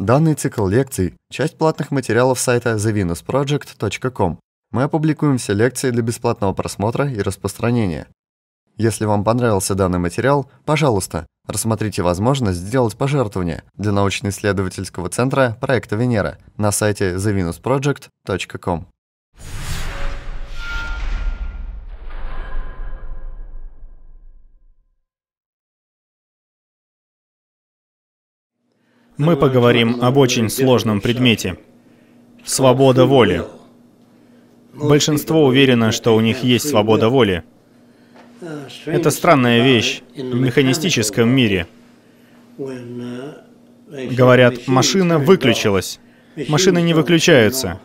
Данный цикл лекций – часть платных материалов сайта thevenusproject.com. Мы опубликуем все лекции для бесплатного просмотра и распространения. Если вам понравился данный материал, пожалуйста, рассмотрите возможность сделать пожертвование для научно-исследовательского центра проекта Венера на сайте thevenusproject.com. Мы поговорим об очень сложном предмете — свобода воли. Большинство уверено, что у них есть свобода воли. Это странная вещь в механистическом мире. Говорят, машина выключилась. Машины не выключаются.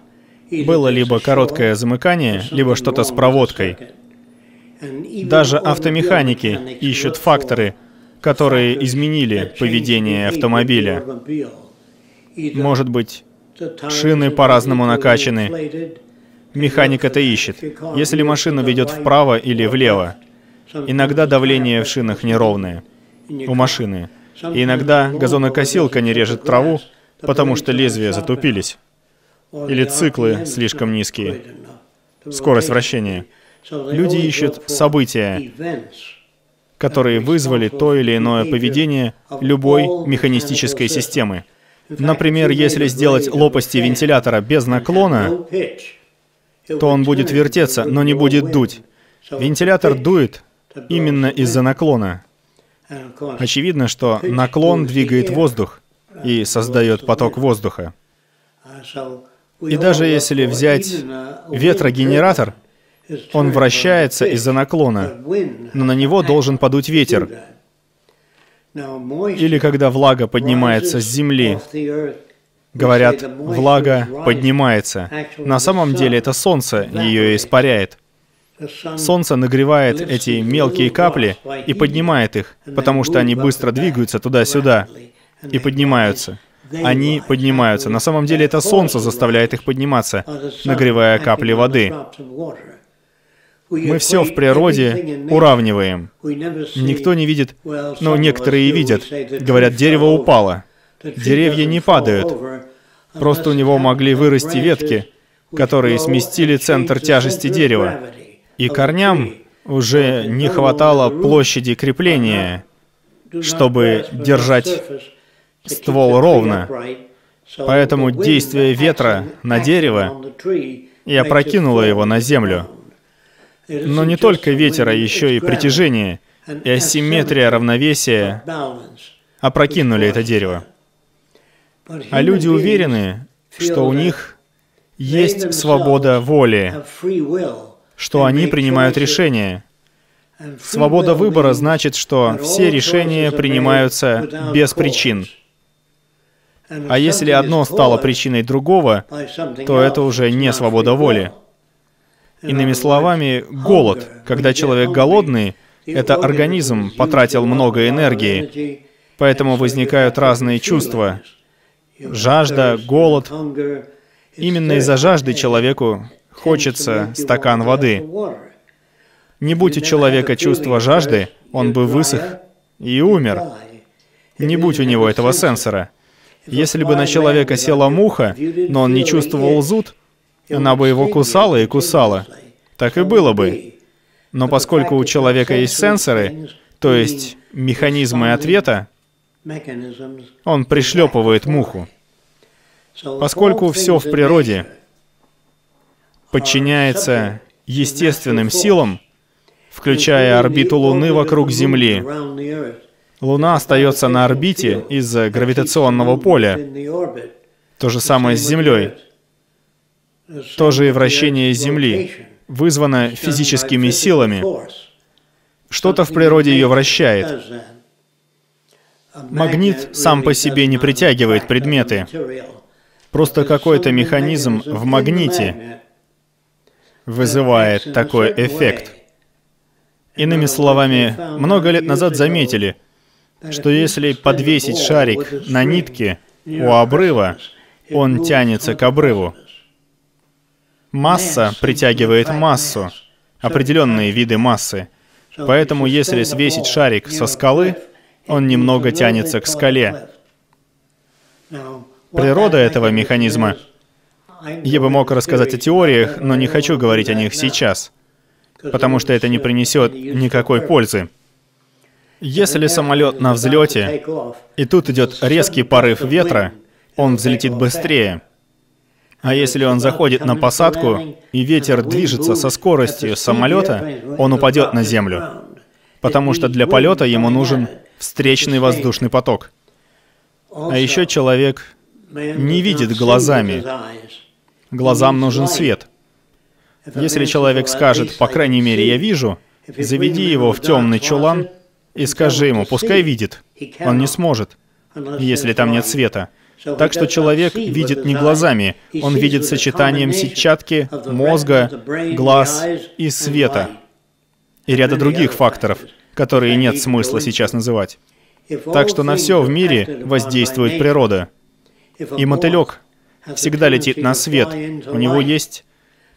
Было либо короткое замыкание, либо что-то с проводкой. Даже автомеханики ищут факторы, которые изменили поведение автомобиля. Может быть, шины по-разному накачаны. Механик это ищет. Если машина ведет вправо или влево, иногда давление в шинах неровное у машины. И иногда газонокосилка не режет траву, потому что лезвия затупились. Или циклы слишком низкие. Скорость вращения. Люди ищут события, которые вызвали то или иное поведение любой механистической системы. Например, если сделать лопасти вентилятора без наклона, то он будет вертеться, но не будет дуть. Вентилятор дует именно из-за наклона. Очевидно, что наклон двигает воздух и создает поток воздуха. И даже если взять ветрогенератор, он вращается из-за наклона, но на него должен подуть ветер. Или когда влага поднимается с земли, говорят, влага поднимается. На самом деле это солнце ее испаряет. Солнце нагревает эти мелкие капли и поднимает их, потому что они быстро двигаются туда-сюда и поднимаются. Они поднимаются. На самом деле это солнце заставляет их подниматься, нагревая капли воды. Мы все в природе уравниваем. Никто не видит, но некоторые и видят. Говорят, дерево упало. Деревья не падают. Просто у него могли вырасти ветки, которые сместили центр тяжести дерева. И корням уже не хватало площади крепления, чтобы держать ствол ровно. Поэтому действие ветра на дерево и опрокинуло его на землю. Но не только ветер, а еще и притяжение и асимметрия равновесия опрокинули это дерево. А люди уверены, что у них есть свобода воли, что они принимают решения. Свобода выбора значит, что все решения принимаются без причин. А если одно стало причиной другого, то это уже не свобода воли. Иными словами, голод. Когда человек голодный, это организм потратил много энергии, поэтому возникают разные чувства. Жажда, голод. Именно из-за жажды человеку хочется стакан воды. Не будь у человека чувства жажды, он бы высох и умер. Не будь у него этого сенсора. Если бы на человека села муха, но он не чувствовал зуд, она бы его кусала и кусала. Так и было бы. Но поскольку у человека есть сенсоры, то есть механизмы ответа, он пришлепывает муху. Поскольку все в природе подчиняется естественным силам, включая орбиту Луны вокруг Земли, Луна остается на орбите из-за гравитационного поля. То же самое с Землей. То же и вращение Земли вызвано физическими силами. Что-то в природе ее вращает. Магнит сам по себе не притягивает предметы. Просто какой-то механизм в магните вызывает такой эффект. Иными словами, много лет назад заметили, что если подвесить шарик на нитке у обрыва, он тянется к обрыву. Масса притягивает массу, определенные виды массы. Поэтому если свесить шарик со скалы, он немного тянется к скале. Природа этого механизма. Я бы мог рассказать о теориях, но не хочу говорить о них сейчас, потому что это не принесет никакой пользы. Если самолет на взлете, и тут идет резкий порыв ветра, он взлетит быстрее. А если он заходит на посадку, и ветер движется со скоростью самолета, он упадет на землю. Потому что для полета ему нужен встречный воздушный поток. А еще человек не видит глазами. Глазам нужен свет. Если человек скажет, по крайней мере, я вижу, заведи его в темный чулан и скажи ему, пускай видит. Он не сможет, если там нет света. Так что человек видит не глазами, он видит сочетанием сетчатки, мозга, глаз и света. И ряда других факторов, которые нет смысла сейчас называть. Так что на все в мире воздействует природа. И мотылек всегда летит на свет. У него есть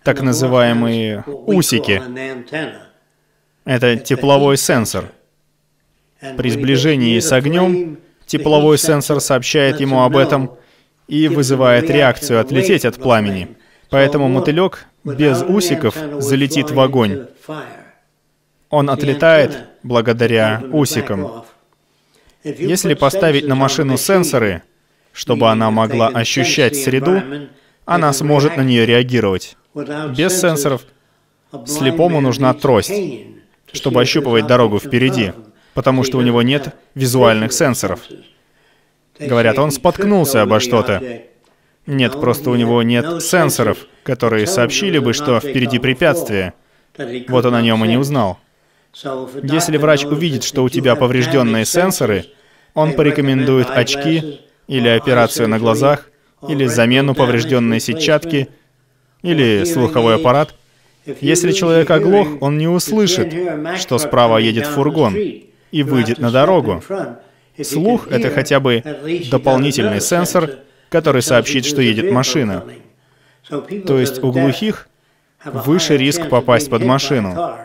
так называемые усики. Это тепловой сенсор. При сближении с огнем тепловой сенсор сообщает ему об этом и вызывает реакцию отлететь от пламени. Поэтому мотылек без усиков залетит в огонь. Он отлетает благодаря усикам. Если поставить на машину сенсоры, чтобы она могла ощущать среду, она сможет на нее реагировать. Без сенсоров слепому нужна трость, чтобы ощупывать дорогу впереди, потому что у него нет визуальных сенсоров. Говорят, он споткнулся обо что-то. Нет, просто у него нет сенсоров, которые сообщили бы, что впереди препятствие. Вот он о нем и не узнал. Если врач увидит, что у тебя поврежденные сенсоры, он порекомендует очки или операцию на глазах, или замену поврежденной сетчатки, или слуховой аппарат. Если человек оглох, он не услышит, что справа едет фургон, и выйдет на дорогу. Слух — это хотя бы дополнительный сенсор, который сообщит, что едет машина. То есть у глухих выше риск попасть под машину.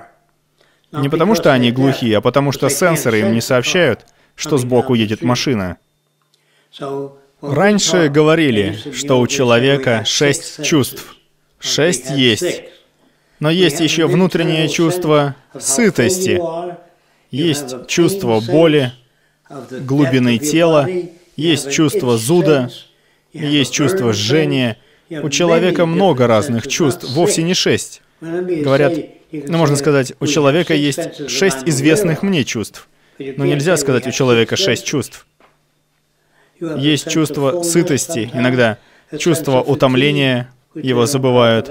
Не потому что они глухие, а потому что сенсоры им не сообщают, что сбоку едет машина. Раньше говорили, что у человека шесть чувств. Шесть есть. Но есть еще внутреннее чувство сытости. Есть чувство боли, глубины тела, есть чувство зуда, есть чувство жжения. У человека много разных чувств, вовсе не шесть. Говорят, ну, можно сказать, у человека есть шесть известных мне чувств. Но нельзя сказать, у человека шесть чувств. Есть чувство сытости, иногда чувство утомления, его забывают.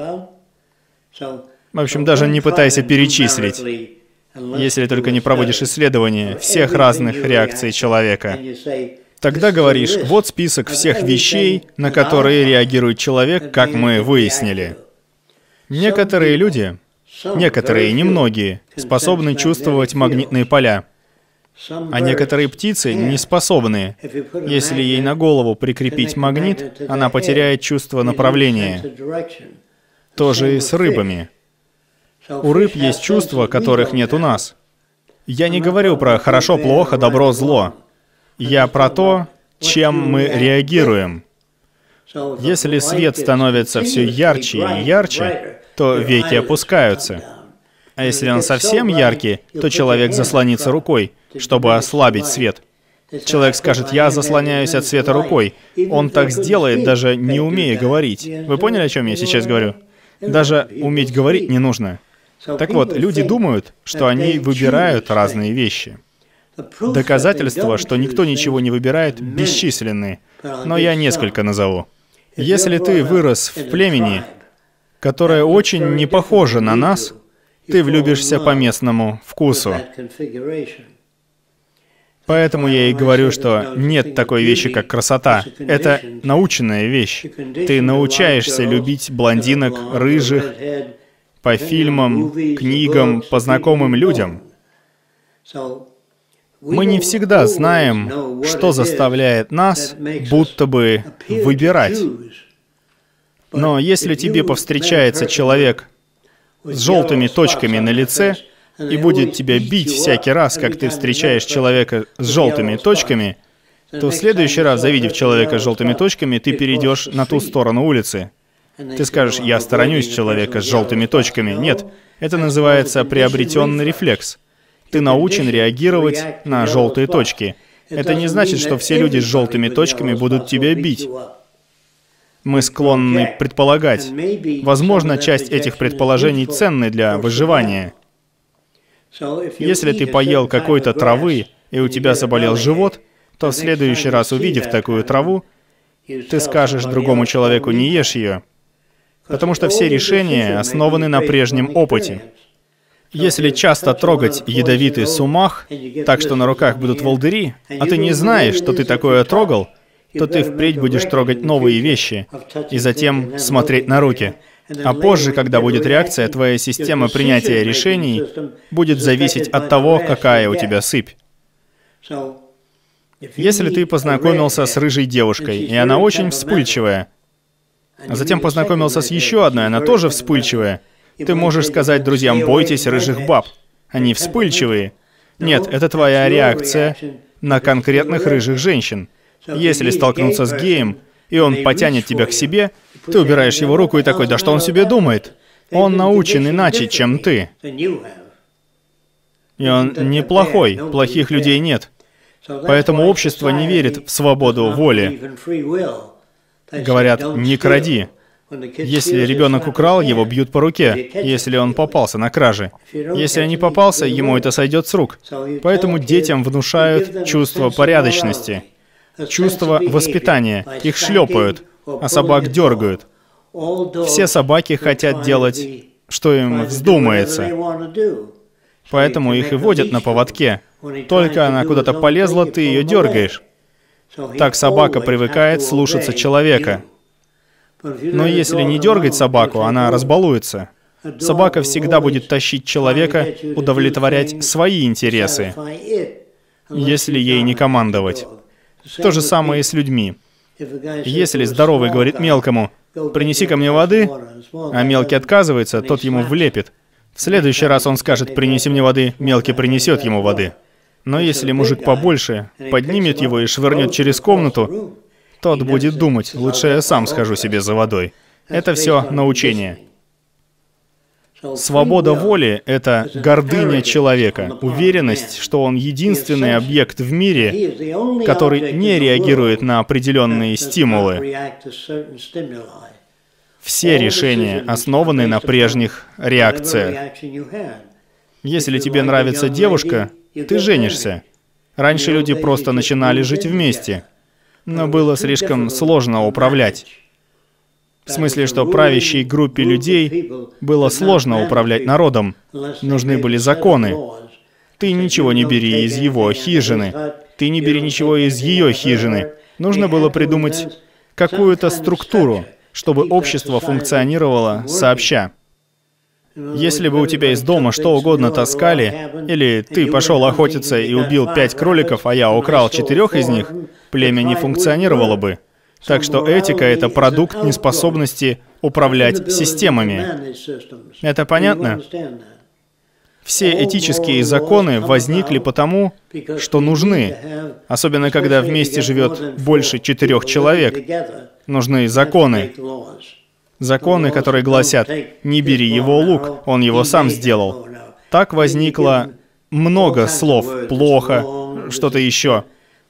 В общем, даже не пытайся перечислить, если только не проводишь исследования всех разных реакций человека. Тогда говоришь, вот список всех вещей, на которые реагирует человек, как мы выяснили. Некоторые люди, некоторые, немногие, способны чувствовать магнитные поля. А некоторые птицы не способны. Если ей на голову прикрепить магнит, она потеряет чувство направления. То же и с рыбами. У рыб есть чувства, которых нет у нас. Я не говорю про хорошо, плохо, добро, зло. Я про то, чем мы реагируем. Если свет становится все ярче и ярче, то веки опускаются. А если он совсем яркий, то человек заслонится рукой, чтобы ослабить свет. Человек скажет, я заслоняюсь от света рукой. Он так сделает, даже не умея говорить. Вы поняли, о чем я сейчас говорю? Даже уметь говорить не нужно. Так вот, люди думают, что они выбирают разные вещи. Доказательства, что никто ничего не выбирает, бесчисленны, но я несколько назову. Если ты вырос в племени, которое очень не похоже на нас, ты влюбишься по местному вкусу. Поэтому я и говорю, что нет такой вещи, как красота. Это наученная вещь. Ты научаешься любить блондинок, рыжих, по фильмам, книгам, по знакомым людям. Мы не всегда знаем, что заставляет нас будто бы выбирать. Но если тебе повстречается человек с желтыми точками на лице, и будет тебя бить всякий раз, как ты встречаешь человека с желтыми точками, то в следующий раз, завидев человека с желтыми точками, ты перейдешь на ту сторону улицы. Ты скажешь, я сторонюсь человека с желтыми точками. Нет, это называется приобретенный рефлекс. Ты научен реагировать на желтые точки. Это не значит, что все люди с желтыми точками будут тебя бить. Мы склонны предполагать. Возможно, часть этих предположений ценны для выживания. Если ты поел какой-то травы, и у тебя заболел живот, то в следующий раз, увидев такую траву, ты скажешь другому человеку, не ешь ее, потому что все решения основаны на прежнем опыте. Если часто трогать ядовитый сумах, так что на руках будут волдыри, а ты не знаешь, что ты такое трогал, то ты впредь будешь трогать новые вещи и затем смотреть на руки. А позже, когда будет реакция, твоя система принятия решений будет зависеть от того, какая у тебя сыпь. Если ты познакомился с рыжей девушкой, и она очень вспыльчивая, затем познакомился с еще одной, она тоже вспыльчивая, ты можешь сказать друзьям, бойтесь рыжих баб. Они вспыльчивые. Нет, это твоя реакция на конкретных рыжих женщин. Если столкнуться с геем, и он потянет тебя к себе, ты убираешь его руку и такой, да что он себе думает? Он научен иначе, чем ты. И он неплохой, плохих людей нет. Поэтому общество не верит в свободу воли. Говорят, не кради. Если ребенок украл, его бьют по руке, если он попался на краже. Если не попался, ему это сойдет с рук. Поэтому детям внушают чувство порядочности, чувство воспитания. Их шлепают, а собак дергают. Все собаки хотят делать, что им вздумается. Поэтому их и водят на поводке. Только она куда-то полезла, ты ее дергаешь. Так собака привыкает слушаться человека. Но если не дергать собаку, она разбалуется. Собака всегда будет тащить человека, удовлетворять свои интересы, если ей не командовать. То же самое и с людьми. Если здоровый говорит мелкому, «Принеси ко мне воды», а мелкий отказывается, тот ему влепит. В следующий раз он скажет «Принеси мне воды», мелкий принесет ему воды. Но если мужик побольше, поднимет его и швырнет через комнату, тот будет думать, лучше я сам схожу себе за водой. Это все научение. Свобода воли — это гордыня человека, уверенность, что он единственный объект в мире, который не реагирует на определенные стимулы. Все решения основаны на прежних реакциях. Если тебе нравится девушка, ты женишься. Раньше люди просто начинали жить вместе но было слишком сложно управлять. В смысле, что правящей группе людей было сложно управлять народом. Нужны были законы. Ты ничего не бери из его хижины. Ты не бери ничего из ее хижины. Нужно было придумать какую-то структуру, чтобы общество функционировало сообща. Если бы у тебя из дома что угодно таскали, или ты пошел охотиться и убил пять кроликов, а я украл четырех из них, племя не функционировало бы. Так что этика — это продукт неспособности управлять системами. Это понятно? Все этические законы возникли потому, что нужны. Особенно, когда вместе живет больше четырех человек. Нужны законы. Законы, которые гласят «не бери его лук, он его сам сделал». Так возникло много слов «плохо», что-то еще.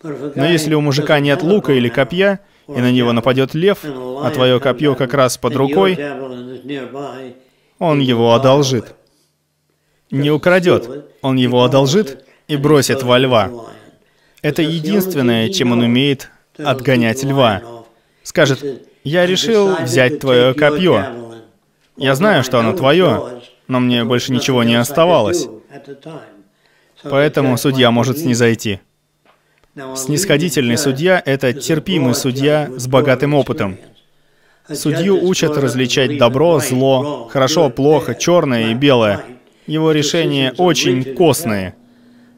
Но если у мужика нет лука или копья, и на него нападет лев, а твое копье как раз под рукой, он его одолжит. Не украдет, он его одолжит и бросит во льва. Это единственное, чем он умеет отгонять льва. Скажет, я решил взять твое копье. Я знаю, что оно твое, но мне больше ничего не оставалось. Поэтому судья может снизойти. Снисходительный судья — это терпимый судья с богатым опытом. Судью учат различать добро, зло, хорошо, плохо, черное и белое. Его решения очень костные.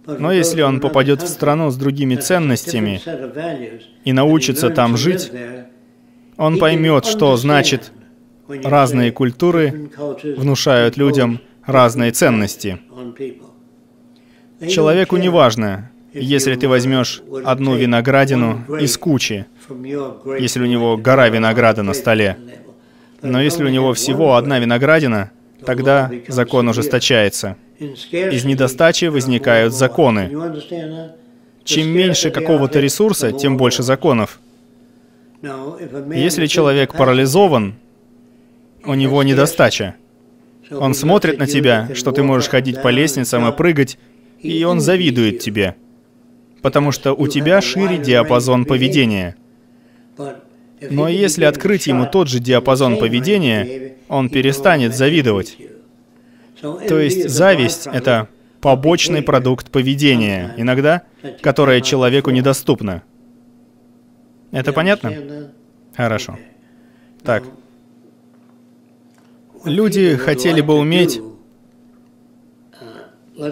Но если он попадет в страну с другими ценностями и научится там жить, он поймет, что значит разные культуры внушают людям разные ценности. Человеку не важно, Если ты возьмешь одну виноградину из кучи, если у него гора винограда на столе, но если у него всего одна виноградина, тогда закон ужесточается. Из недостачи возникают законы. Чем меньше какого-то ресурса, тем больше законов. Если человек парализован, у него недостача. Он смотрит на тебя, что ты можешь ходить по лестницам и прыгать, и он завидует тебе, потому что у тебя шире диапазон поведения. Но если открыть ему тот же диапазон поведения, он перестанет завидовать. То есть зависть — это побочный продукт поведения, иногда, которое человеку недоступно. Это понятно? Хорошо. Так. Люди хотели бы уметь...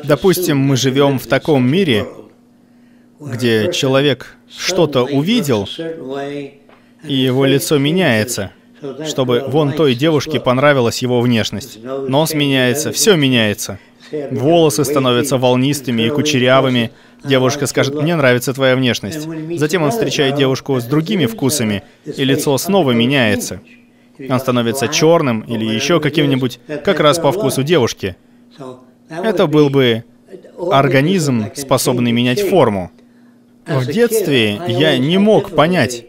Допустим, мы живем в таком мире, где человек что-то увидел, и его лицо меняется, чтобы вон той девушке понравилась его внешность. Нос меняется, все меняется. Волосы становятся волнистыми и кучерявыми. Девушка скажет, мне нравится твоя внешность. Затем он встречает девушку с другими вкусами, и лицо снова меняется. Он становится черным или еще каким-нибудь, как раз по вкусу девушки. Это был бы организм, способный менять форму. В детстве я не мог понять,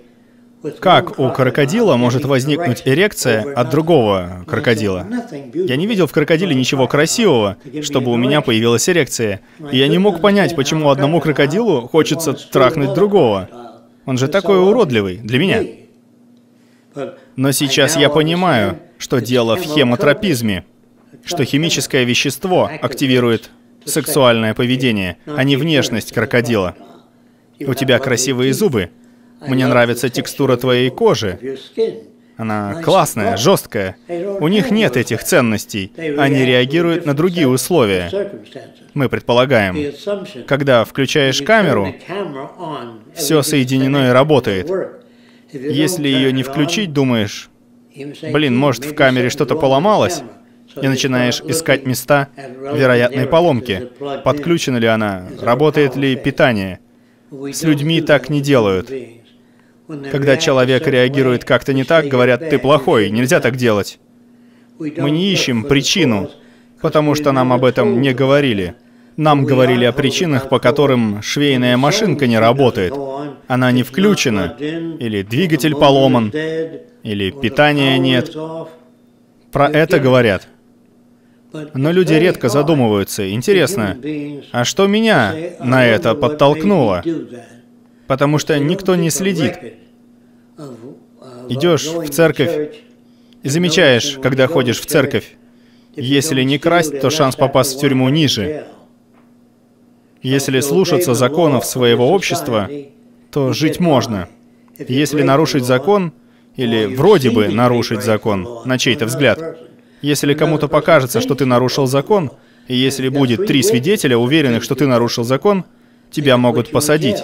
как у крокодила может возникнуть эрекция от другого крокодила? Я не видел в крокодиле ничего красивого, чтобы у меня появилась эрекция. И я не мог понять, почему одному крокодилу хочется трахнуть другого. Он же такой уродливый для меня. Но сейчас я понимаю, что дело в хемотропизме, что химическое вещество активирует сексуальное поведение, а не внешность крокодила. У тебя красивые зубы, мне нравится текстура твоей кожи. Она классная, жесткая. У них нет этих ценностей. Они реагируют на другие условия. Мы предполагаем. Когда включаешь камеру, все соединено и работает. Если ее не включить, думаешь, блин, может в камере что-то поломалось? И начинаешь искать места вероятной поломки. Подключена ли она? Работает ли питание? С людьми так не делают. Когда человек реагирует как-то не так, говорят, ты плохой, нельзя так делать. Мы не ищем причину, потому что нам об этом не говорили. Нам говорили о причинах, по которым швейная машинка не работает. Она не включена, или двигатель поломан, или питания нет. Про это говорят. Но люди редко задумываются. Интересно, а что меня на это подтолкнуло? потому что никто не следит. Идешь в церковь и замечаешь, когда ходишь в церковь, если не красть, то шанс попасть в тюрьму ниже. Если слушаться законов своего общества, то жить можно. Если нарушить закон, или вроде бы нарушить закон, на чей-то взгляд, если кому-то покажется, что ты нарушил закон, и если будет три свидетеля, уверенных, что ты нарушил закон, тебя могут посадить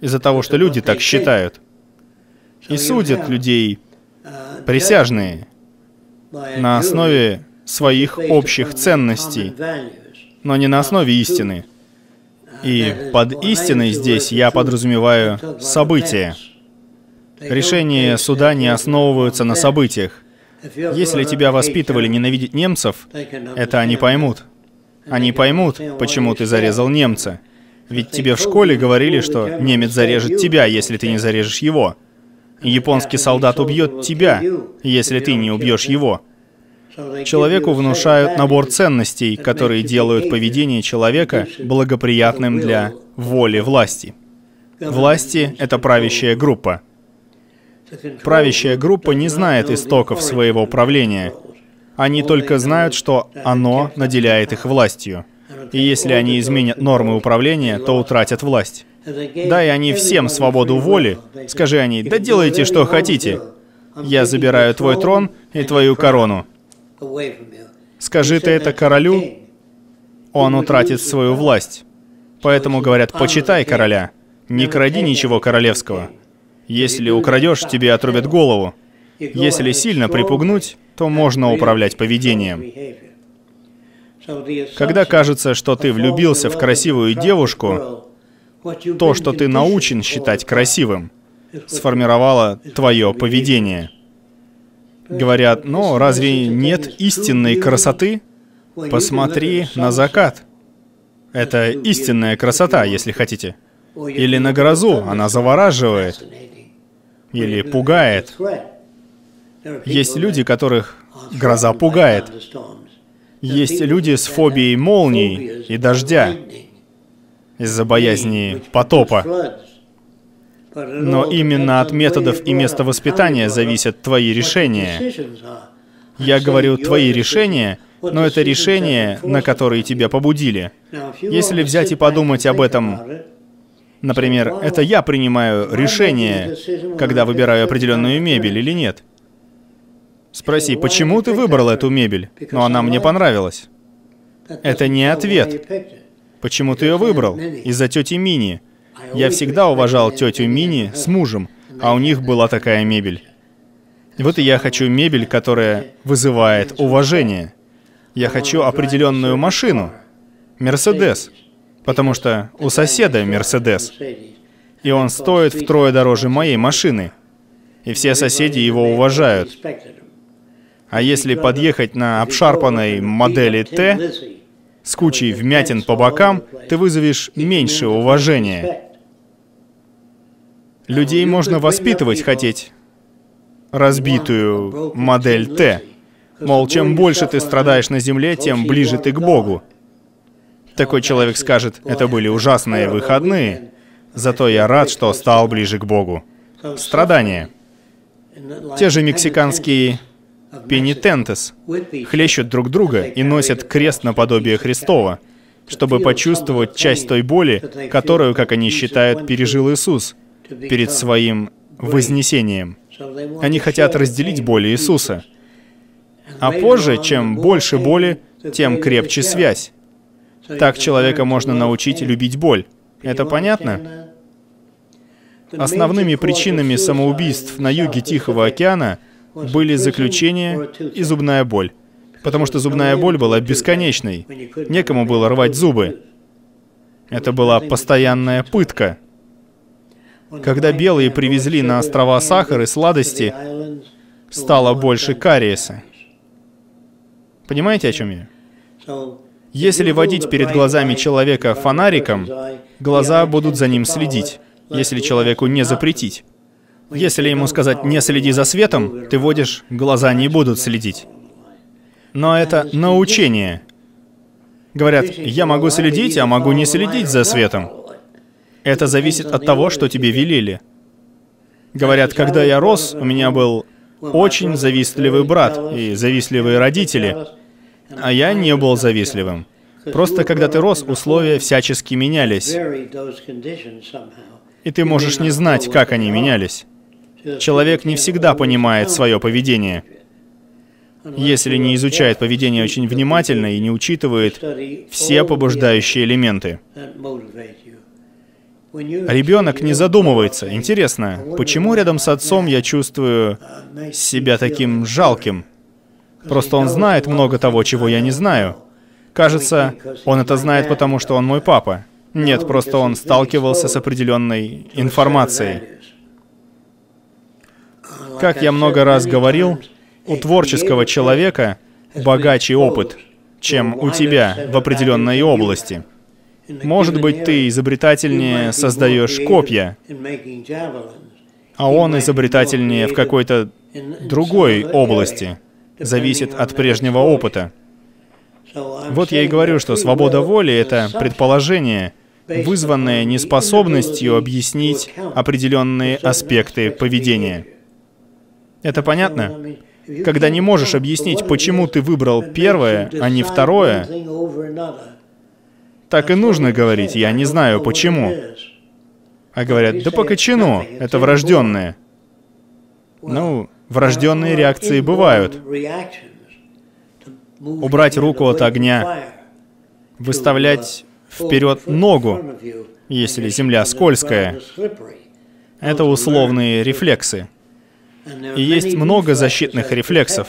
из-за того, что люди так считают. И судят людей присяжные на основе своих общих ценностей, но не на основе истины. И под истиной здесь я подразумеваю события. Решения суда не основываются на событиях. Если тебя воспитывали ненавидеть немцев, это они поймут. Они поймут, почему ты зарезал немца. Ведь тебе в школе говорили, что немец зарежет тебя, если ты не зарежешь его. Японский солдат убьет тебя, если ты не убьешь его. Человеку внушают набор ценностей, которые делают поведение человека благоприятным для воли власти. Власти — это правящая группа. Правящая группа не знает истоков своего правления. Они только знают, что оно наделяет их властью. И если они изменят нормы управления, то утратят власть. Дай они всем свободу воли, скажи они, да делайте, что хотите. Я забираю твой трон и твою корону. Скажи ты это королю, он утратит свою власть. Поэтому говорят, почитай короля, не кради ничего королевского. Если украдешь, тебе отрубят голову. Если сильно припугнуть, то можно управлять поведением. Когда кажется, что ты влюбился в красивую девушку, то, что ты научен считать красивым, сформировало твое поведение. Говорят, ну разве нет истинной красоты? Посмотри на закат. Это истинная красота, если хотите. Или на грозу, она завораживает. Или пугает. Есть люди, которых гроза пугает. Есть люди с фобией молний и дождя из-за боязни потопа. Но именно от методов и места воспитания зависят твои решения. Я говорю «твои решения», но это решения, на которые тебя побудили. Если взять и подумать об этом, например, это я принимаю решение, когда выбираю определенную мебель или нет. Спроси, почему ты выбрал эту мебель, но она мне понравилась? Это не ответ. Почему ты ее выбрал? Из-за тети Мини. Я всегда уважал тетю Мини с мужем, а у них была такая мебель. Вот и я хочу мебель, которая вызывает уважение. Я хочу определенную машину. Мерседес. Потому что у соседа Мерседес. И он стоит втрое дороже моей машины. И все соседи его уважают. А если подъехать на обшарпанной модели Т с кучей вмятин по бокам, ты вызовешь меньше уважения. Людей можно воспитывать хотеть разбитую модель Т. Мол, чем больше ты страдаешь на земле, тем ближе ты к Богу. Такой человек скажет, это были ужасные выходные, зато я рад, что стал ближе к Богу. Страдания. Те же мексиканские пенитентес хлещут друг друга и носят крест наподобие Христова, чтобы почувствовать часть той боли, которую, как они считают, пережил Иисус перед своим вознесением. Они хотят разделить боль Иисуса. А позже, чем больше боли, тем крепче связь. Так человека можно научить любить боль. Это понятно? Основными причинами самоубийств на юге Тихого океана были заключение и зубная боль. Потому что зубная боль была бесконечной. Некому было рвать зубы. Это была постоянная пытка. Когда белые привезли на острова сахар и сладости, стало больше кариеса. Понимаете, о чем я? Если водить перед глазами человека фонариком, глаза будут за ним следить, если человеку не запретить. Если ему сказать «не следи за светом», ты водишь, глаза не будут следить. Но это научение. Говорят, я могу следить, а могу не следить за светом. Это зависит от того, что тебе велели. Говорят, когда я рос, у меня был очень завистливый брат и завистливые родители, а я не был завистливым. Просто когда ты рос, условия всячески менялись. И ты можешь не знать, как они менялись. Человек не всегда понимает свое поведение. Если не изучает поведение очень внимательно и не учитывает все побуждающие элементы. Ребенок не задумывается. Интересно, почему рядом с отцом я чувствую себя таким жалким? Просто он знает много того, чего я не знаю. Кажется, он это знает, потому что он мой папа. Нет, просто он сталкивался с определенной информацией. Как я много раз говорил, у творческого человека богаче опыт, чем у тебя в определенной области. Может быть, ты изобретательнее создаешь копья, а он изобретательнее в какой-то другой области. Зависит от прежнего опыта. Вот я и говорю, что свобода воли — это предположение, вызванное неспособностью объяснить определенные аспекты поведения. Это понятно? Когда не можешь объяснить, почему ты выбрал первое, а не второе, так и нужно говорить, я не знаю почему. А говорят, да по кочану, это врожденное. Ну, врожденные реакции бывают. Убрать руку от огня, выставлять вперед ногу, если земля скользкая. Это условные рефлексы. И есть много защитных рефлексов.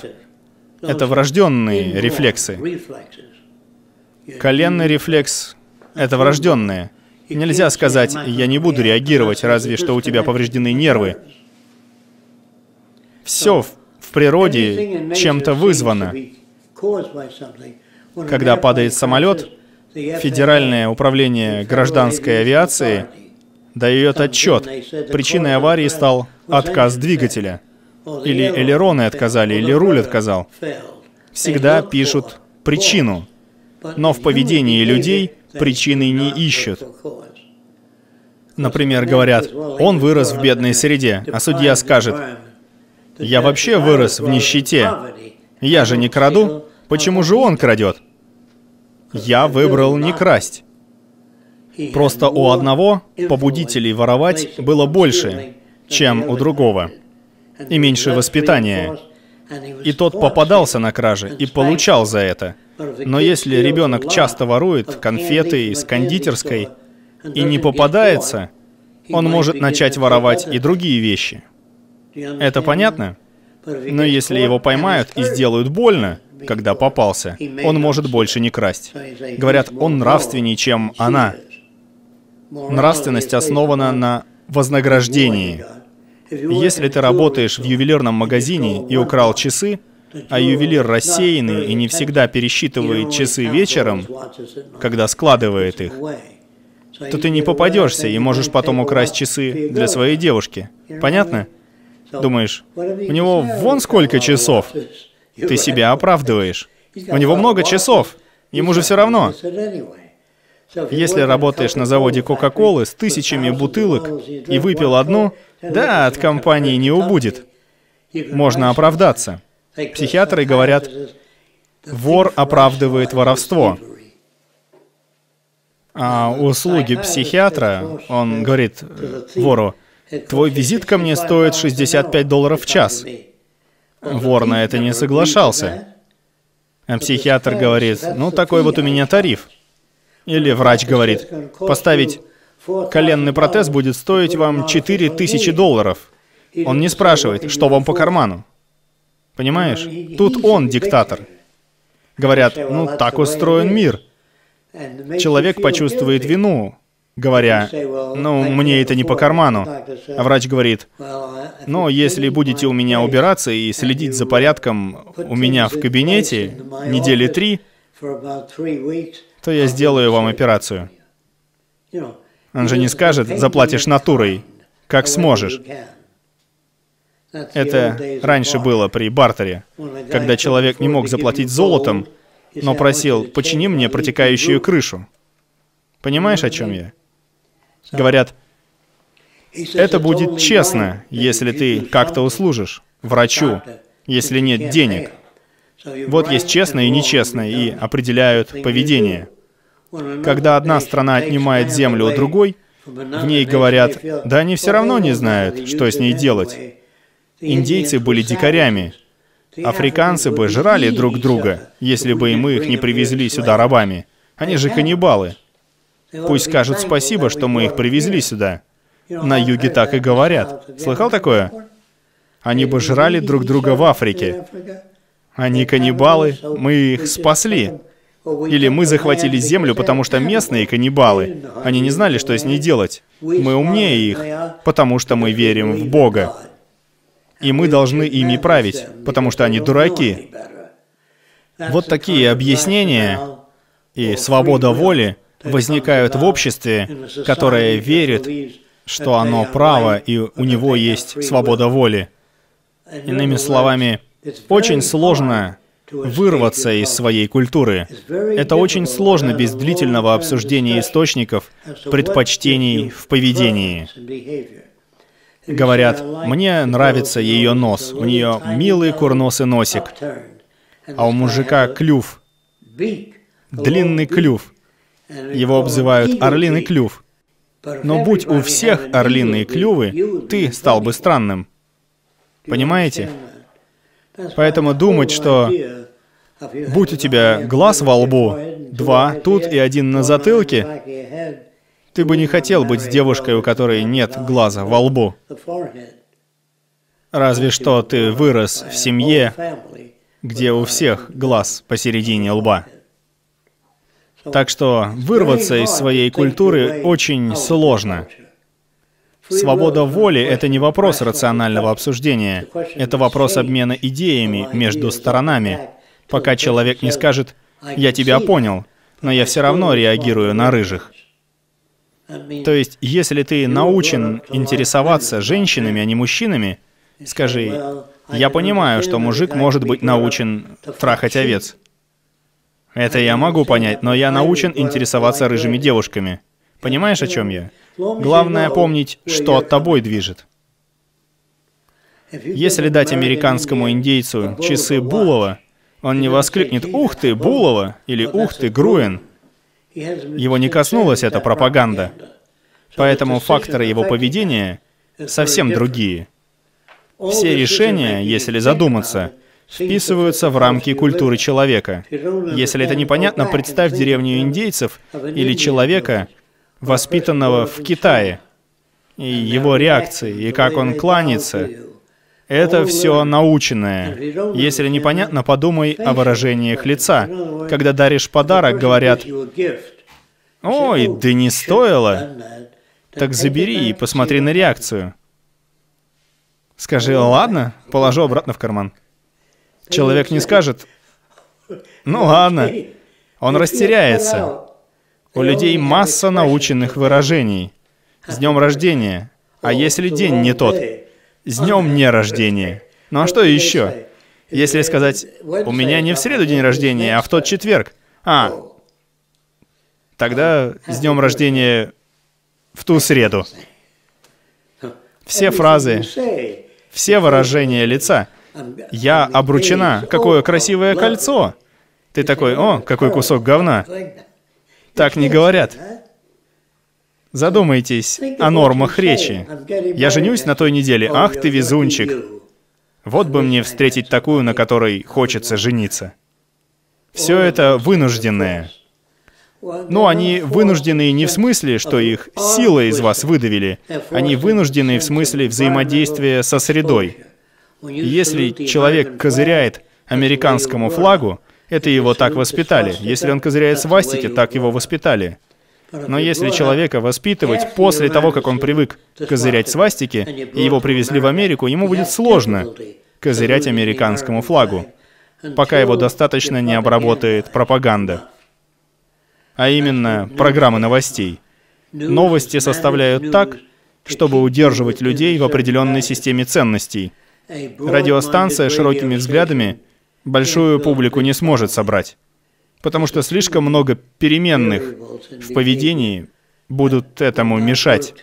Это врожденные рефлексы. Коленный рефлекс — это врожденное. Нельзя сказать, я не буду реагировать, разве что у тебя повреждены нервы. Все в, в природе чем-то вызвано. Когда падает самолет, Федеральное управление гражданской авиации дает отчет. Причиной аварии стал отказ двигателя. Или элероны отказали, или руль отказал. Всегда пишут причину. Но в поведении людей причины не ищут. Например, говорят, он вырос в бедной среде, а судья скажет, я вообще вырос в нищете. Я же не краду. Почему же он крадет? Я выбрал не красть. Просто у одного побудителей воровать было больше, чем у другого, и меньше воспитания. И тот попадался на кражи и получал за это. Но если ребенок часто ворует конфеты из кондитерской и не попадается, он может начать воровать и другие вещи. Это понятно? Но если его поймают и сделают больно, когда попался, он может больше не красть. Говорят, он нравственнее, чем она. Нравственность основана на вознаграждении. Если ты работаешь в ювелирном магазине и украл часы, а ювелир рассеянный и не всегда пересчитывает часы вечером, когда складывает их, то ты не попадешься и можешь потом украсть часы для своей девушки. Понятно? Думаешь, у него вон сколько часов. Ты себя оправдываешь. У него много часов. Ему же все равно. Если работаешь на заводе Кока-Колы с тысячами бутылок и выпил одну, да, от компании не убудет. Можно оправдаться. Психиатры говорят, вор оправдывает воровство. А услуги психиатра, он говорит вору, твой визит ко мне стоит 65 долларов в час. Вор на это не соглашался. А психиатр говорит, ну такой вот у меня тариф. Или врач говорит, поставить коленный протез будет стоить вам 4000 долларов. Он не спрашивает, что вам по карману. Понимаешь? Тут он диктатор. Говорят, ну так устроен мир. Человек почувствует вину, говоря, ну, мне это не по карману. А врач говорит, но если будете у меня убираться и следить за порядком у меня в кабинете недели три, то я сделаю вам операцию. Он же не скажет, заплатишь натурой, как сможешь. Это раньше было при бартере, когда человек не мог заплатить золотом, но просил, почини мне протекающую крышу. Понимаешь, о чем я? Говорят, это будет честно, если ты как-то услужишь врачу, если нет денег. Вот есть честно и нечестно, и определяют поведение. Когда одна страна отнимает землю у другой, в ней говорят, да они все равно не знают, что с ней делать. Индейцы были дикарями. Африканцы бы жрали друг друга, если бы и мы их не привезли сюда рабами. Они же каннибалы. Пусть скажут спасибо, что мы их привезли сюда. На юге так и говорят. Слыхал такое? Они бы жрали друг друга в Африке. Они каннибалы, мы их спасли. Или мы захватили землю, потому что местные каннибалы. Они не знали, что с ней делать. Мы умнее их, потому что мы верим в Бога. И мы должны ими править, потому что они дураки. Вот такие объяснения и свобода воли возникают в обществе, которое верит, что оно право и у него есть свобода воли. Иными словами, очень сложно вырваться из своей культуры. Это очень сложно без длительного обсуждения источников, предпочтений в поведении. Говорят, мне нравится ее нос, у нее милый курносый носик, а у мужика клюв, длинный клюв. Его обзывают орлиный клюв. Но будь у всех орлиные клювы, ты стал бы странным. Понимаете? Поэтому думать, что будь у тебя глаз во лбу, два тут и один на затылке, ты бы не хотел быть с девушкой, у которой нет глаза во лбу. Разве что ты вырос в семье, где у всех глаз посередине лба. Так что вырваться из своей культуры очень сложно. Свобода воли — это не вопрос рационального обсуждения. Это вопрос обмена идеями между сторонами. Пока человек не скажет «я тебя понял», но я все равно реагирую на рыжих. То есть, если ты научен интересоваться женщинами, а не мужчинами, скажи, я понимаю, что мужик может быть научен трахать овец. Это я могу понять, но я научен интересоваться рыжими девушками. Понимаешь, о чем я? Главное помнить, что от тобой движет. Если дать американскому индейцу часы Булова, он не воскликнет «Ух ты, Булова!» или «Ух ты, Груен!» Его не коснулась эта пропаганда. Поэтому факторы его поведения совсем другие. Все решения, если задуматься, вписываются в рамки культуры человека. Если это непонятно, представь деревню индейцев или человека, воспитанного в Китае, и его реакции, и как он кланяется. Это все наученное. Если непонятно, подумай о выражениях лица. Когда даришь подарок, говорят, «Ой, да не стоило». Так забери и посмотри на реакцию. Скажи, ладно, положу обратно в карман. Человек не скажет, ну ладно. Он растеряется. У людей масса наученных выражений. С днем рождения. А если день не тот? С днем не рождения. Ну а что еще? Если сказать, у меня не в среду день рождения, а в тот четверг. А, тогда с днем рождения в ту среду. Все фразы, все выражения лица. Я обручена. Какое красивое кольцо. Ты такой, о, какой кусок говна. Так не говорят. Задумайтесь о нормах речи. Я женюсь на той неделе. Ах ты везунчик. Вот бы мне встретить такую, на которой хочется жениться. Все это вынужденное. Но они вынуждены не в смысле, что их силой из вас выдавили. Они вынуждены в смысле взаимодействия со средой. Если человек козыряет американскому флагу, это его так воспитали. Если он козыряет свастики, так его воспитали. Но если человека воспитывать после того, как он привык козырять свастики, и его привезли в Америку, ему будет сложно козырять американскому флагу, пока его достаточно не обработает пропаганда. А именно, программы новостей. Новости составляют так, чтобы удерживать людей в определенной системе ценностей. Радиостанция широкими взглядами большую публику не сможет собрать, потому что слишком много переменных в поведении будут этому мешать.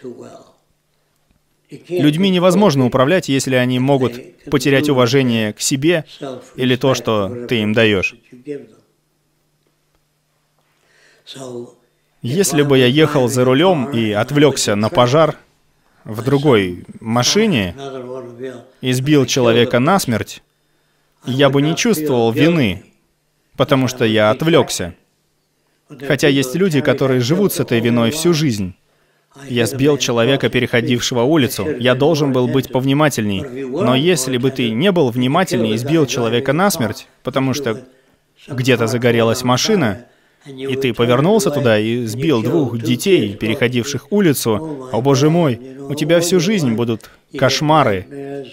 Людьми невозможно управлять, если они могут потерять уважение к себе или то, что ты им даешь. Если бы я ехал за рулем и отвлекся на пожар в другой машине и сбил человека насмерть, я бы не чувствовал вины, потому что я отвлекся. Хотя есть люди, которые живут с этой виной всю жизнь. Я сбил человека, переходившего улицу. Я должен был быть повнимательней. Но если бы ты не был внимательней и сбил человека насмерть, потому что где-то загорелась машина, и ты повернулся туда и сбил двух детей, переходивших улицу, о боже мой, у тебя всю жизнь будут кошмары,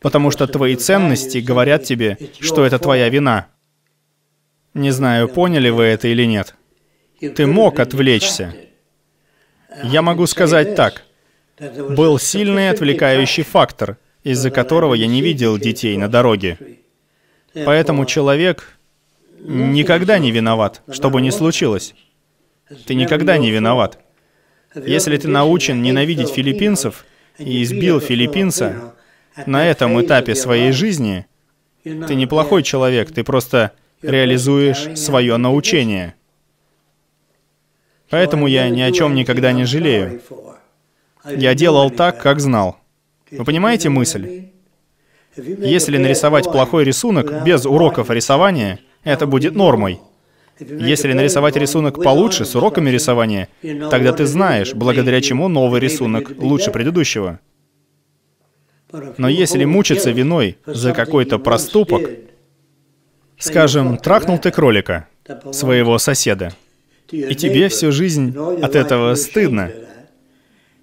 потому что твои ценности говорят тебе, что это твоя вина. Не знаю, поняли вы это или нет. Ты мог отвлечься. Я могу сказать так. Был сильный отвлекающий фактор, из-за которого я не видел детей на дороге. Поэтому человек никогда не виноват, что бы ни случилось. Ты никогда не виноват. Если ты научен ненавидеть филиппинцев и избил филиппинца, на этом этапе своей жизни ты неплохой человек, ты просто реализуешь свое научение. Поэтому я ни о чем никогда не жалею. Я делал так, как знал. Вы понимаете мысль? Если нарисовать плохой рисунок без уроков рисования, это будет нормой. Если нарисовать рисунок получше, с уроками рисования, тогда ты знаешь, благодаря чему новый рисунок лучше предыдущего. Но если мучиться виной за какой-то проступок, скажем, трахнул ты кролика, своего соседа, И тебе всю жизнь от этого стыдно.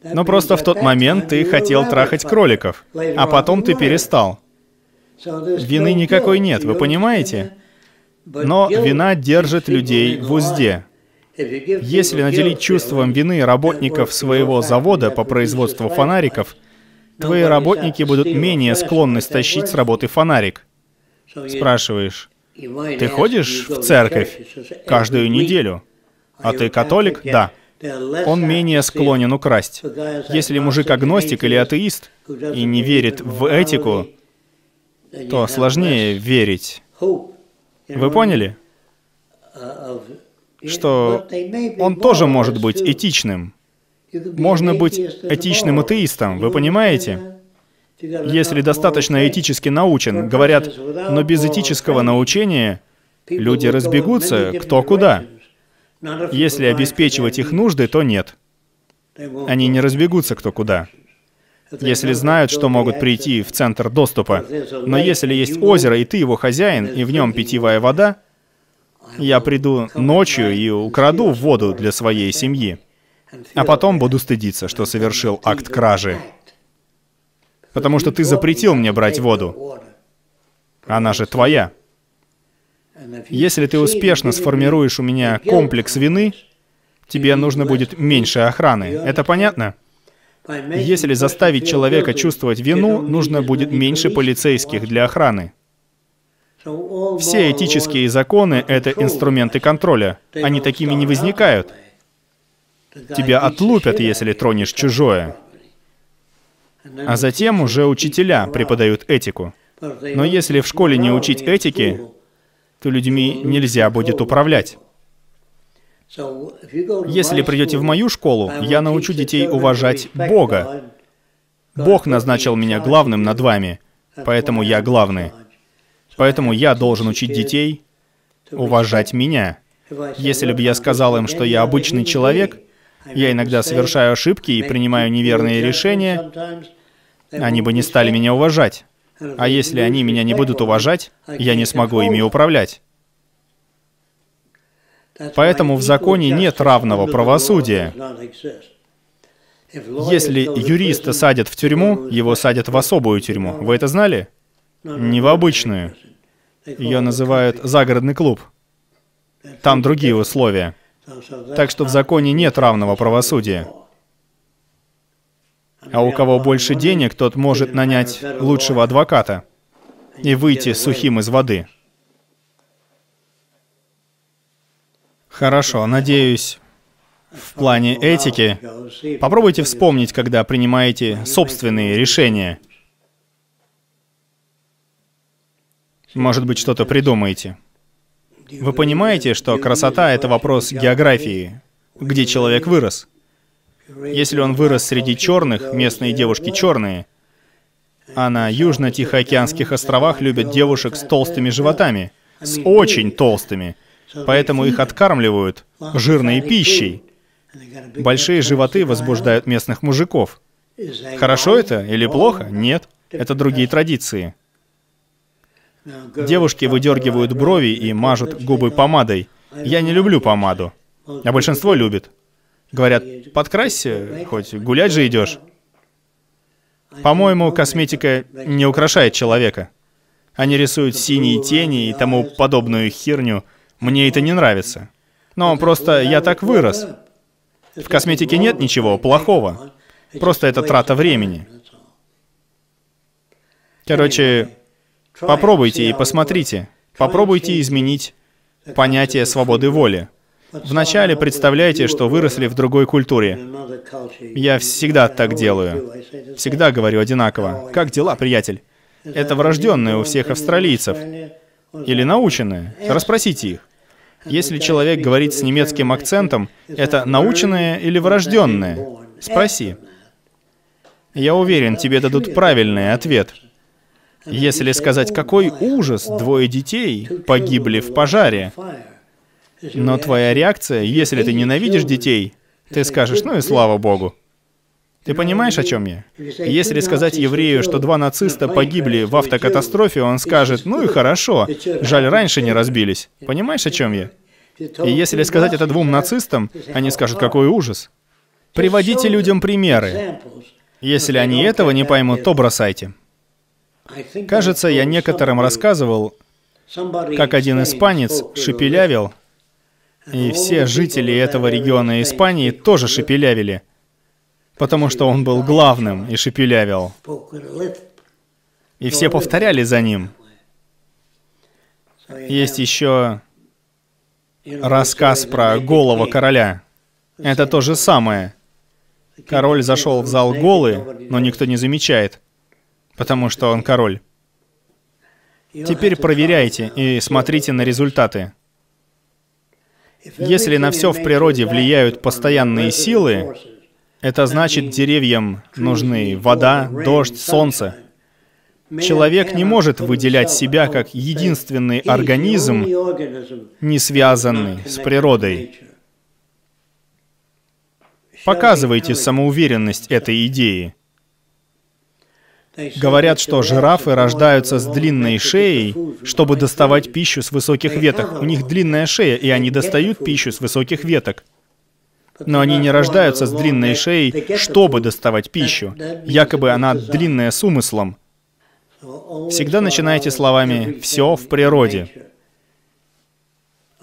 Но просто в тот момент ты хотел трахать кроликов, а потом ты перестал. Вины никакой нет, вы понимаете? Но вина держит людей в узде. Если наделить чувством вины работников своего завода по производству фонариков, твои работники будут менее склонны стащить с работы фонарик. Спрашиваешь, ты ходишь в церковь каждую неделю? А ты католик? Да. Он менее склонен украсть. Если мужик агностик или атеист и не верит в этику, то сложнее верить. Вы поняли? Что он тоже может быть этичным. Можно быть этичным атеистом, вы понимаете? Если достаточно этически научен, говорят, но без этического научения люди разбегутся кто куда. Если обеспечивать их нужды, то нет. Они не разбегутся кто куда. Если знают, что могут прийти в центр доступа. Но если есть озеро, и ты его хозяин, и в нем питьевая вода, я приду ночью и украду воду для своей семьи. А потом буду стыдиться, что совершил акт кражи. Потому что ты запретил мне брать воду. Она же твоя. Если ты успешно сформируешь у меня комплекс вины, тебе нужно будет меньше охраны. Это понятно? Если заставить человека чувствовать вину, нужно будет меньше полицейских для охраны. Все этические законы — это инструменты контроля. Они такими не возникают. Тебя отлупят, если тронешь чужое. А затем уже учителя преподают этику. Но если в школе не учить этике, то людьми нельзя будет управлять. Если придете в мою школу, я научу детей уважать Бога. Бог назначил меня главным над вами, поэтому я главный. Поэтому я должен учить детей уважать меня. Если бы я сказал им, что я обычный человек, я иногда совершаю ошибки и принимаю неверные решения, они бы не стали меня уважать. А если они меня не будут уважать, я не смогу ими управлять. Поэтому в законе нет равного правосудия. Если юриста садят в тюрьму, его садят в особую тюрьму. Вы это знали? Не в обычную. Ее называют загородный клуб. Там другие условия. Так что в законе нет равного правосудия. А у кого больше денег, тот может нанять лучшего адвоката и выйти сухим из воды. Хорошо, надеюсь, в плане этики, попробуйте вспомнить, когда принимаете собственные решения. Может быть, что-то придумаете. Вы понимаете, что красота — это вопрос географии, где человек вырос. Если он вырос среди черных, местные девушки черные, а на Южно-Тихоокеанских островах любят девушек с толстыми животами, с очень толстыми, поэтому их откармливают жирной пищей. Большие животы возбуждают местных мужиков. Хорошо это или плохо? Нет. Это другие традиции. Девушки выдергивают брови и мажут губы помадой. Я не люблю помаду, а большинство любит. Говорят, подкрасься, хоть гулять же идешь. По-моему, косметика не украшает человека. Они рисуют синие тени и тому подобную херню. Мне это не нравится. Но просто я так вырос. В косметике нет ничего плохого. Просто это трата времени. Короче, попробуйте и посмотрите. Попробуйте изменить понятие свободы воли. Вначале представляете, что выросли в другой культуре. Я всегда так делаю. Всегда говорю одинаково. Как дела, приятель? Это врожденное у всех австралийцев. Или наученное. Расспросите их. Если человек говорит с немецким акцентом, это наученное или врожденное? Спроси. Я уверен, тебе дадут правильный ответ. Если сказать, какой ужас, двое детей погибли в пожаре, но твоя реакция, если ты ненавидишь детей, ты скажешь, ну и слава богу. Ты понимаешь, о чем я? Если сказать еврею, что два нациста погибли в автокатастрофе, он скажет, ну и хорошо, жаль, раньше не разбились. Понимаешь, о чем я? И если сказать это двум нацистам, они скажут, какой ужас. Приводите людям примеры. Если они этого не поймут, то бросайте. Кажется, я некоторым рассказывал, как один испанец шепелявил, и все жители этого региона Испании тоже шепелявили, потому что он был главным и шепелявил. И все повторяли за ним. Есть еще рассказ про голого короля. Это то же самое. Король зашел в зал голый, но никто не замечает, потому что он король. Теперь проверяйте и смотрите на результаты. Если на все в природе влияют постоянные силы, это значит, деревьям нужны вода, дождь, солнце. Человек не может выделять себя как единственный организм, не связанный с природой. Показывайте самоуверенность этой идеи. Говорят, что жирафы рождаются с длинной шеей, чтобы доставать пищу с высоких веток. У них длинная шея, и они достают пищу с высоких веток. Но они не рождаются с длинной шеей, чтобы доставать пищу. Якобы она длинная с умыслом. Всегда начинайте словами «все в природе».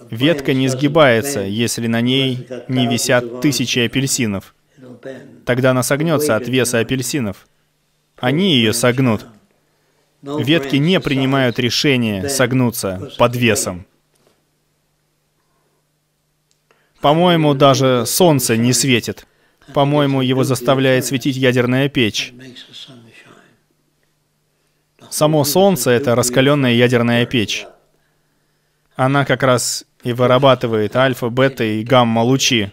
Ветка не сгибается, если на ней не висят тысячи апельсинов. Тогда она согнется от веса апельсинов. Они ее согнут. Ветки не принимают решение согнуться под весом. По-моему, даже солнце не светит. По-моему, его заставляет светить ядерная печь. Само солнце — это раскаленная ядерная печь. Она как раз и вырабатывает альфа, бета и гамма-лучи.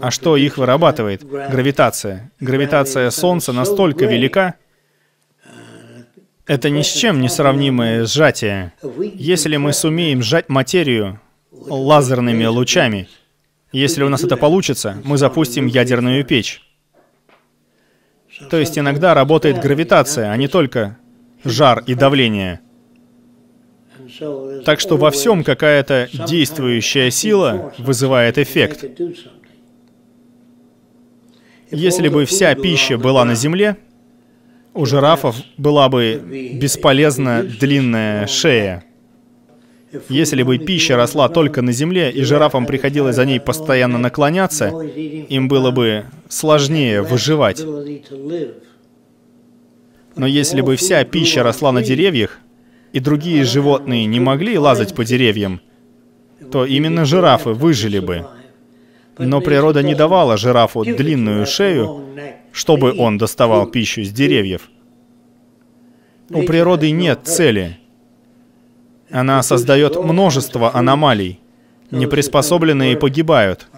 А что их вырабатывает? Гравитация. Гравитация Солнца настолько велика, это ни с чем не сравнимое сжатие. Если мы сумеем сжать материю лазерными лучами, если у нас это получится, мы запустим ядерную печь. То есть иногда работает гравитация, а не только жар и давление. Так что во всем какая-то действующая сила вызывает эффект. Если бы вся пища была на Земле, у жирафов была бы бесполезна длинная шея. Если бы пища росла только на земле, и жирафам приходилось за ней постоянно наклоняться, им было бы сложнее выживать. Но если бы вся пища росла на деревьях, и другие животные не могли лазать по деревьям, то именно жирафы выжили бы. Но природа не давала жирафу длинную шею, чтобы он доставал пищу с деревьев. У природы нет цели. Она создает множество аномалий. Неприспособленные погибают.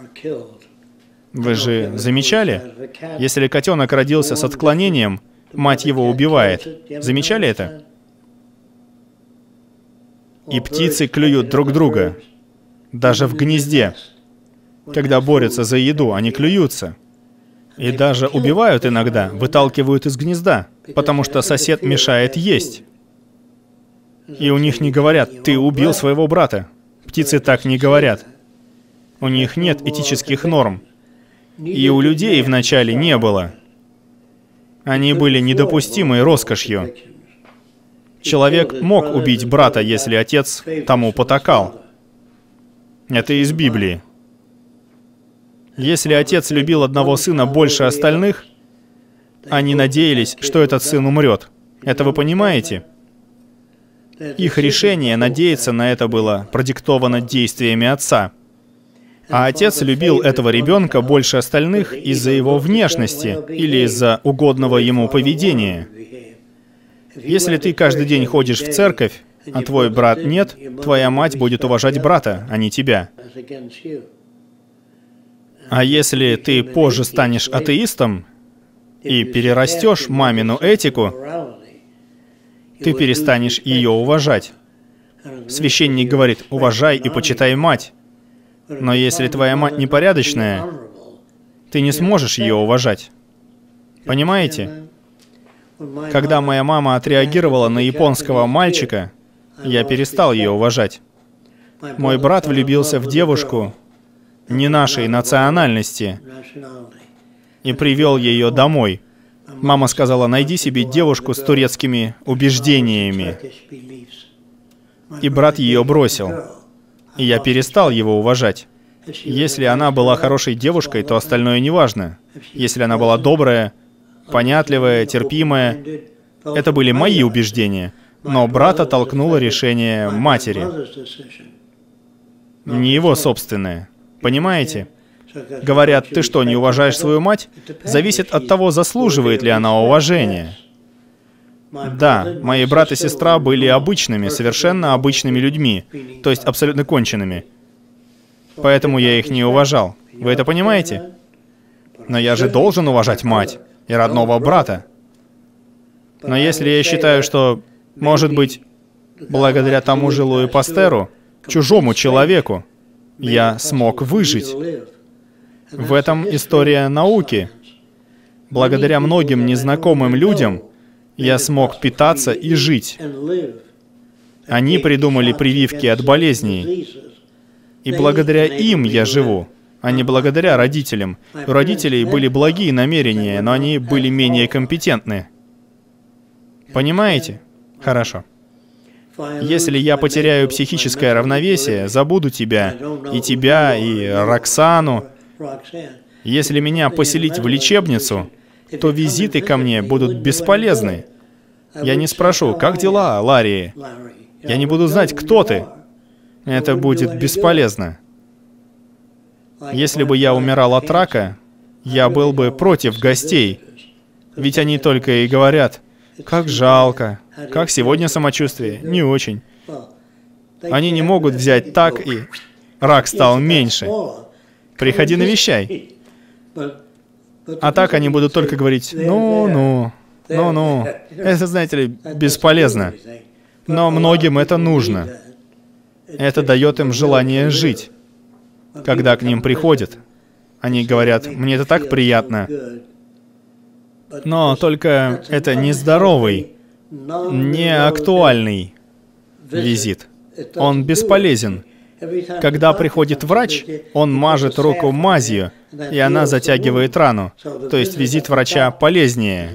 Вы же замечали? Если котенок родился с отклонением, мать его убивает. Замечали это? И птицы клюют друг друга. Даже в гнезде. Когда борются за еду, они клюются. И даже убивают иногда, выталкивают из гнезда, потому что сосед мешает есть. И у них не говорят, ты убил своего брата. Птицы так не говорят. У них нет этических норм. И у людей вначале не было. Они были недопустимой роскошью. Человек мог убить брата, если отец тому потакал. Это из Библии. Если отец любил одного сына больше остальных, они надеялись, что этот сын умрет. Это вы понимаете? Их решение надеяться на это было продиктовано действиями отца. А отец любил этого ребенка больше остальных из-за его внешности или из-за угодного ему поведения. Если ты каждый день ходишь в церковь, а твой брат нет, твоя мать будет уважать брата, а не тебя. А если ты позже станешь атеистом и перерастешь мамину этику, ты перестанешь ее уважать. Священник говорит, уважай и почитай мать. Но если твоя мать непорядочная, ты не сможешь ее уважать. Понимаете? Когда моя мама отреагировала на японского мальчика, я перестал ее уважать. Мой брат влюбился в девушку не нашей национальности и привел ее домой. Мама сказала, найди себе девушку с турецкими убеждениями. И брат ее бросил. И я перестал его уважать. Если она была хорошей девушкой, то остальное не важно. Если она была добрая, понятливая, терпимая, это были мои убеждения. Но брата толкнуло решение матери. Не его собственное. Понимаете? Говорят, ты что, не уважаешь свою мать? Зависит от того, заслуживает ли она уважения. Да, мои брат и сестра были обычными, совершенно обычными людьми, то есть абсолютно конченными. Поэтому я их не уважал. Вы это понимаете? Но я же должен уважать мать и родного брата. Но если я считаю, что, может быть, благодаря тому же Луи Пастеру, чужому человеку, я смог выжить. В этом история науки. Благодаря многим незнакомым людям я смог питаться и жить. Они придумали прививки от болезней. И благодаря им я живу, а не благодаря родителям. У родителей были благие намерения, но они были менее компетентны. Понимаете? Хорошо. Если я потеряю психическое равновесие, забуду тебя, и тебя, и Роксану, если меня поселить в лечебницу, то визиты ко мне будут бесполезны. Я не спрошу, как дела, Ларри? Я не буду знать, кто ты. Это будет бесполезно. Если бы я умирал от рака, я был бы против гостей. Ведь они только и говорят, как жалко, как сегодня самочувствие, не очень. Они не могут взять так и рак стал меньше. Приходи навещай. А так они будут только говорить, ну-ну, ну-ну. Это, знаете ли, бесполезно. Но многим это нужно. Это дает им желание жить. Когда к ним приходят, они говорят, мне это так приятно. Но только это нездоровый, не актуальный визит. Он бесполезен. Когда приходит врач, он мажет руку мазью, и она затягивает рану. То есть визит врача полезнее.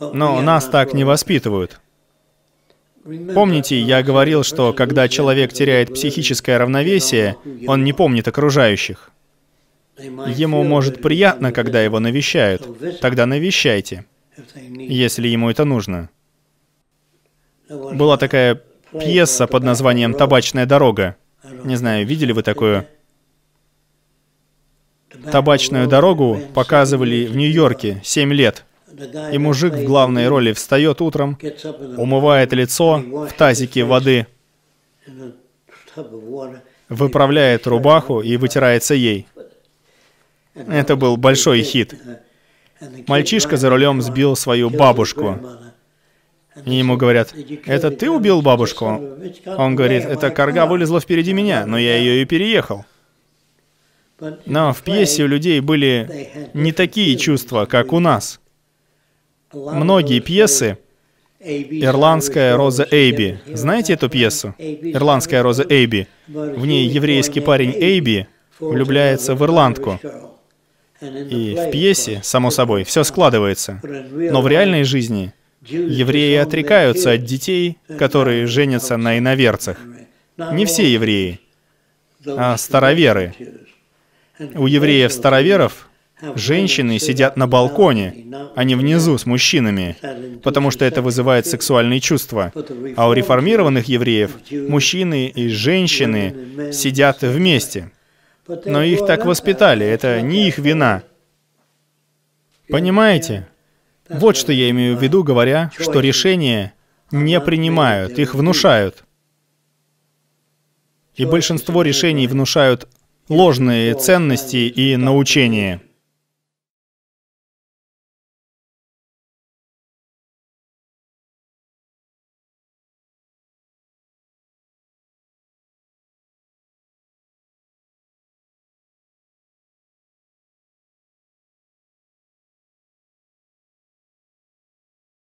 Но нас так не воспитывают. Помните, я говорил, что когда человек теряет психическое равновесие, он не помнит окружающих. Ему может приятно, когда его навещают. Тогда навещайте, если ему это нужно. Была такая пьеса под названием «Табачная дорога». Не знаю, видели вы такую? «Табачную дорогу» показывали в Нью-Йорке 7 лет. И мужик в главной роли встает утром, умывает лицо в тазике воды, выправляет рубаху и вытирается ей. Это был большой хит. Мальчишка за рулем сбил свою бабушку. И ему говорят, это ты убил бабушку? Он говорит, эта корга вылезла впереди меня, но я ее и переехал. Но в пьесе у людей были не такие чувства, как у нас. Многие пьесы «Ирландская роза Эйби». Знаете эту пьесу? «Ирландская роза Эйби». В ней еврейский парень Эйби влюбляется в ирландку. И в пьесе, само собой, все складывается. Но в реальной жизни евреи отрекаются от детей, которые женятся на иноверцах. Не все евреи, а староверы. У евреев-староверов женщины сидят на балконе, а не внизу с мужчинами, потому что это вызывает сексуальные чувства. А у реформированных евреев мужчины и женщины сидят вместе. Но их так воспитали, это не их вина. Понимаете? Вот что я имею в виду, говоря, что решения не принимают, их внушают. И большинство решений внушают ложные ценности и научения.